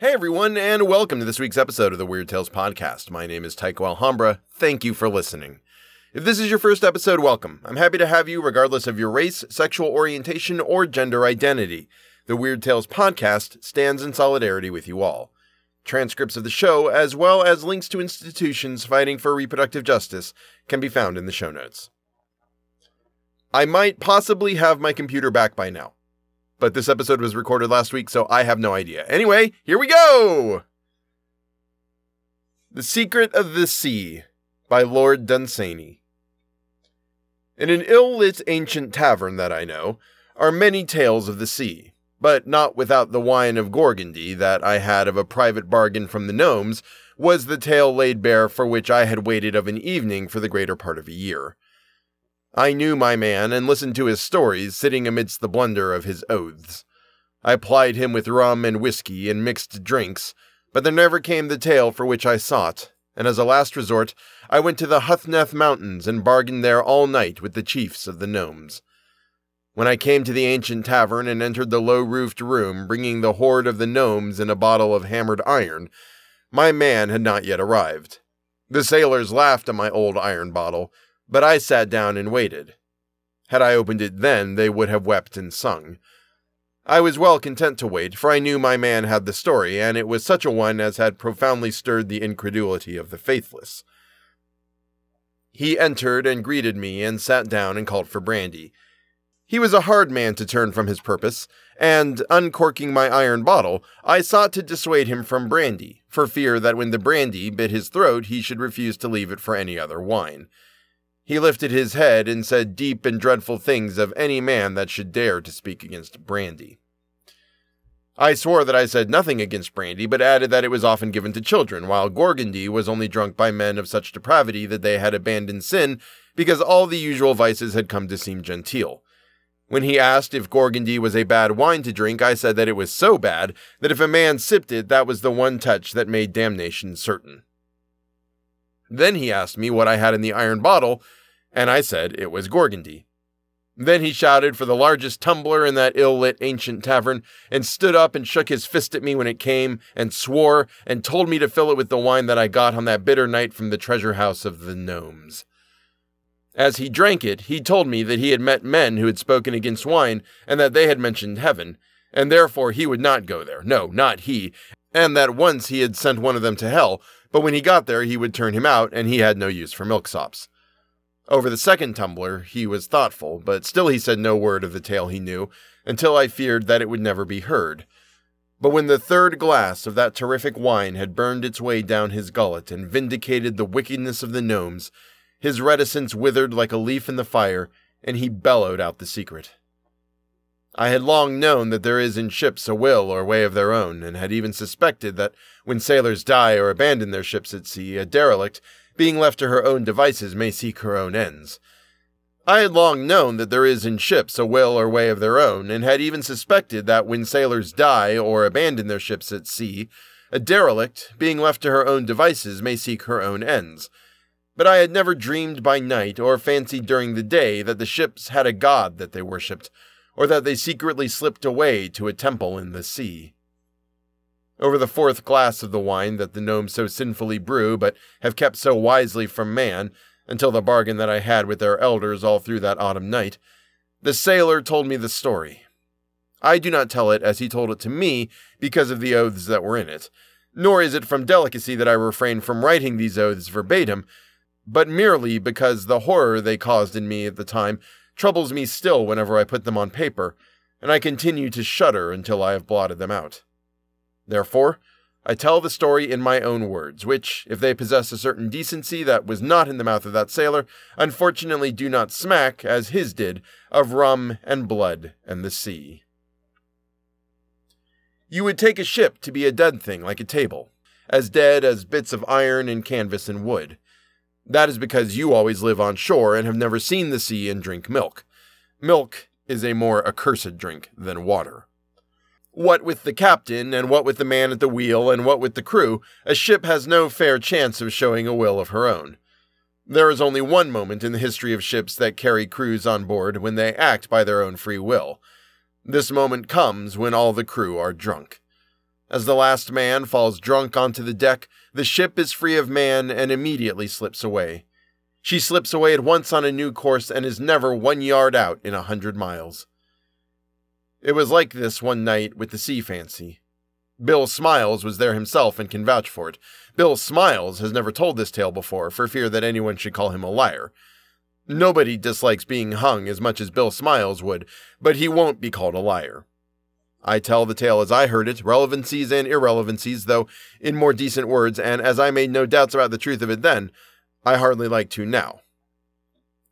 Hey everyone, and welcome to this week's episode of the Weird Tales Podcast. My name is Tycho Alhambra. Thank you for listening. If this is your first episode, welcome. I'm happy to have you regardless of your race, sexual orientation, or gender identity. The Weird Tales Podcast stands in solidarity with you all. Transcripts of the show, as well as links to institutions fighting for reproductive justice, can be found in the show notes. I might possibly have my computer back by now but this episode was recorded last week, so I have no idea. Anyway, here we go! The Secret of the Sea by Lord Dunsany. In an ill lit ancient tavern that I know are many tales of the sea, but not without the wine of Gorgondy that I had of a private bargain from the gnomes was the tale laid bare for which I had waited of an evening for the greater part of a year. I knew my man and listened to his stories, sitting amidst the blunder of his oaths. I plied him with rum and whiskey and mixed drinks, but there never came the tale for which I sought, and as a last resort, I went to the Huthneth Mountains and bargained there all night with the chiefs of the gnomes. When I came to the ancient tavern and entered the low roofed room, bringing the hoard of the gnomes and a bottle of hammered iron, my man had not yet arrived. The sailors laughed at my old iron bottle, but I sat down and waited. Had I opened it then, they would have wept and sung. I was well content to wait, for I knew my man had the story, and it was such a one as had profoundly stirred the incredulity of the faithless. He entered and greeted me, and sat down and called for brandy. He was a hard man to turn from his purpose, and, uncorking my iron bottle, I sought to dissuade him from brandy, for fear that when the brandy bit his throat he should refuse to leave it for any other wine. He lifted his head and said deep and dreadful things of any man that should dare to speak against brandy. I swore that I said nothing against brandy, but added that it was often given to children, while Gorgondy was only drunk by men of such depravity that they had abandoned sin because all the usual vices had come to seem genteel. When he asked if Gorgondy was a bad wine to drink, I said that it was so bad that if a man sipped it, that was the one touch that made damnation certain. Then he asked me what I had in the iron bottle, and I said it was Gorgondy. Then he shouted for the largest tumbler in that ill lit ancient tavern, and stood up and shook his fist at me when it came, and swore, and told me to fill it with the wine that I got on that bitter night from the treasure house of the gnomes. As he drank it, he told me that he had met men who had spoken against wine, and that they had mentioned heaven, and therefore he would not go there. No, not he, and that once he had sent one of them to hell, but when he got there he would turn him out, and he had no use for milksops. Over the second tumbler, he was thoughtful, but still he said no word of the tale he knew, until I feared that it would never be heard. But when the third glass of that terrific wine had burned its way down his gullet and vindicated the wickedness of the gnomes, his reticence withered like a leaf in the fire, and he bellowed out the secret. I had long known that there is in ships a will or way of their own, and had even suspected that when sailors die or abandon their ships at sea, a derelict being left to her own devices, may seek her own ends. I had long known that there is in ships a will or way of their own, and had even suspected that when sailors die or abandon their ships at sea, a derelict, being left to her own devices, may seek her own ends. But I had never dreamed by night or fancied during the day that the ships had a god that they worshipped, or that they secretly slipped away to a temple in the sea. Over the fourth glass of the wine that the gnomes so sinfully brew, but have kept so wisely from man, until the bargain that I had with their elders all through that autumn night, the sailor told me the story. I do not tell it as he told it to me because of the oaths that were in it, nor is it from delicacy that I refrain from writing these oaths verbatim, but merely because the horror they caused in me at the time troubles me still whenever I put them on paper, and I continue to shudder until I have blotted them out. Therefore, I tell the story in my own words, which, if they possess a certain decency that was not in the mouth of that sailor, unfortunately do not smack, as his did, of rum and blood and the sea. You would take a ship to be a dead thing like a table, as dead as bits of iron and canvas and wood. That is because you always live on shore and have never seen the sea and drink milk. Milk is a more accursed drink than water. What with the captain, and what with the man at the wheel, and what with the crew, a ship has no fair chance of showing a will of her own. There is only one moment in the history of ships that carry crews on board when they act by their own free will. This moment comes when all the crew are drunk. As the last man falls drunk onto the deck, the ship is free of man and immediately slips away. She slips away at once on a new course and is never one yard out in a hundred miles. It was like this one night with the Sea Fancy. Bill Smiles was there himself and can vouch for it. Bill Smiles has never told this tale before for fear that anyone should call him a liar. Nobody dislikes being hung as much as Bill Smiles would, but he won't be called a liar. I tell the tale as I heard it, relevancies and irrelevancies, though in more decent words, and as I made no doubts about the truth of it then, I hardly like to now.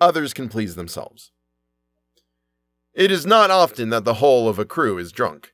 Others can please themselves. It is not often that the whole of a crew is drunk.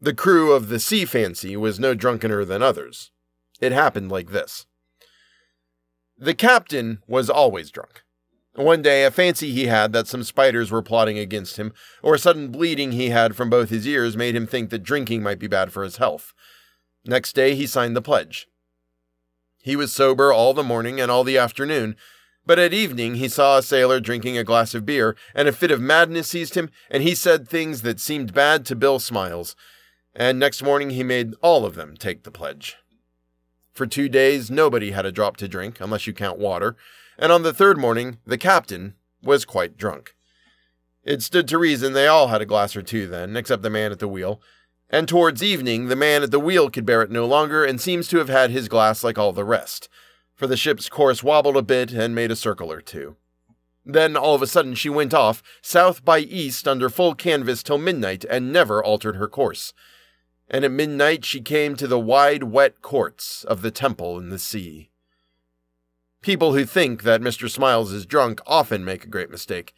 The crew of the Sea Fancy was no drunkener than others. It happened like this. The captain was always drunk. One day, a fancy he had that some spiders were plotting against him, or a sudden bleeding he had from both his ears, made him think that drinking might be bad for his health. Next day, he signed the pledge. He was sober all the morning and all the afternoon, but at evening he saw a sailor drinking a glass of beer, and a fit of madness seized him, and he said things that seemed bad to Bill Smiles. And next morning he made all of them take the pledge. For two days, nobody had a drop to drink, unless you count water and on the third morning, the captain was quite drunk. It stood to reason they all had a glass or two then, except the man at the wheel, and towards evening the man at the wheel could bear it no longer and seems to have had his glass like all the rest, for the ship's course wobbled a bit and made a circle or two. Then all of a sudden she went off, south by east under full canvas till midnight, and never altered her course. And at midnight she came to the wide, wet courts of the temple in the sea. People who think that Mr. Smiles is drunk often make a great mistake,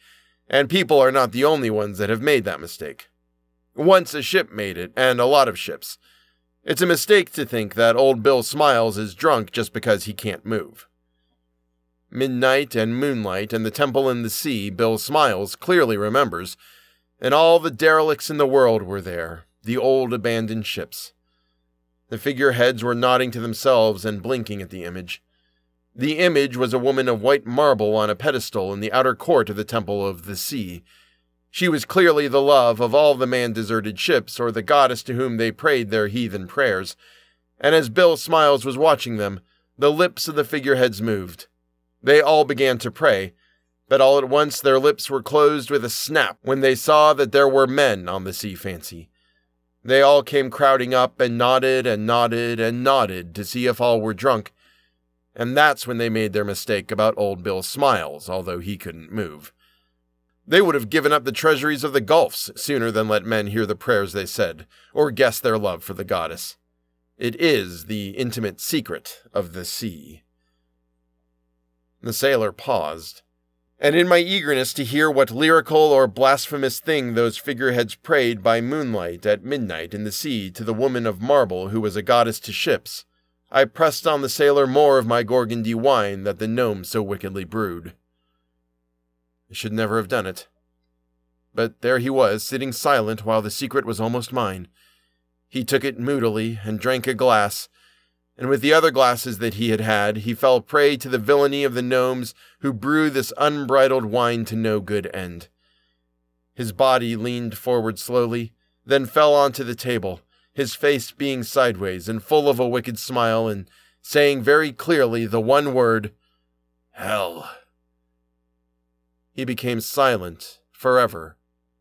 and people are not the only ones that have made that mistake. Once a ship made it, and a lot of ships. It's a mistake to think that old Bill Smiles is drunk just because he can't move. Midnight and moonlight and the temple in the sea, Bill Smiles clearly remembers, and all the derelicts in the world were there, the old abandoned ships. The figureheads were nodding to themselves and blinking at the image. The image was a woman of white marble on a pedestal in the outer court of the Temple of the Sea. She was clearly the love of all the man deserted ships, or the goddess to whom they prayed their heathen prayers. And as Bill Smiles was watching them, the lips of the figureheads moved. They all began to pray, but all at once their lips were closed with a snap when they saw that there were men on the Sea Fancy. They all came crowding up and nodded and nodded and nodded to see if all were drunk and that's when they made their mistake about old Bill Smiles, although he couldn't move. They would have given up the treasuries of the Gulfs sooner than let men hear the prayers they said, or guess their love for the goddess. It is the intimate secret of the sea. The sailor paused, and in my eagerness to hear what lyrical or blasphemous thing those figureheads prayed by moonlight at midnight in the sea to the woman of marble who was a goddess to ships, I pressed on the sailor more of my Gorgondy wine that the gnome so wickedly brewed. I should never have done it. But there he was, sitting silent while the secret was almost mine. He took it moodily and drank a glass, and with the other glasses that he had had, he fell prey to the villainy of the gnomes who brew this unbridled wine to no good end. His body leaned forward slowly, then fell onto the table, his face being sideways and full of a wicked smile, and saying very clearly the one word, Hell. He became silent forever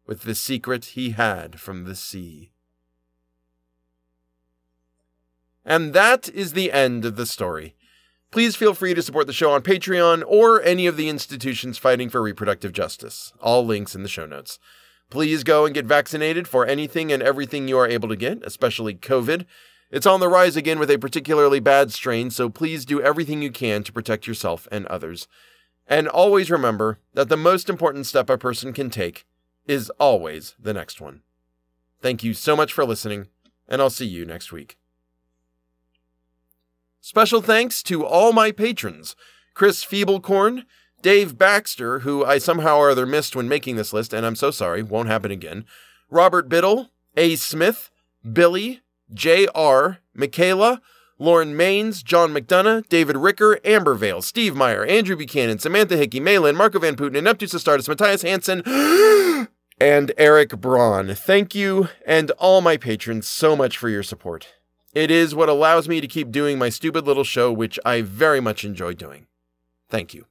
with the secret he had from the sea. And that is the end of the story. Please feel free to support the show on Patreon or any of the institutions fighting for reproductive justice. All links in the show notes. Please go and get vaccinated for anything and everything you are able to get, especially COVID. It's on the rise again with a particularly bad strain, so please do everything you can to protect yourself and others. And always remember that the most important step a person can take is always the next one. Thank you so much for listening, and I'll see you next week. Special thanks to all my patrons Chris Feeblecorn, Dave Baxter, who I somehow or other missed when making this list, and I'm so sorry, won't happen again. Robert Biddle, A. Smith, Billy, J.R., Michaela, Lauren Maines, John McDonough, David Ricker, Amber Vale, Steve Meyer, Andrew Buchanan, Samantha Hickey, Malin, Marco Van Putten, Neptus Astartes, Matthias Hansen, and Eric Braun. Thank you and all my patrons so much for your support. It is what allows me to keep doing my stupid little show, which I very much enjoy doing. Thank you.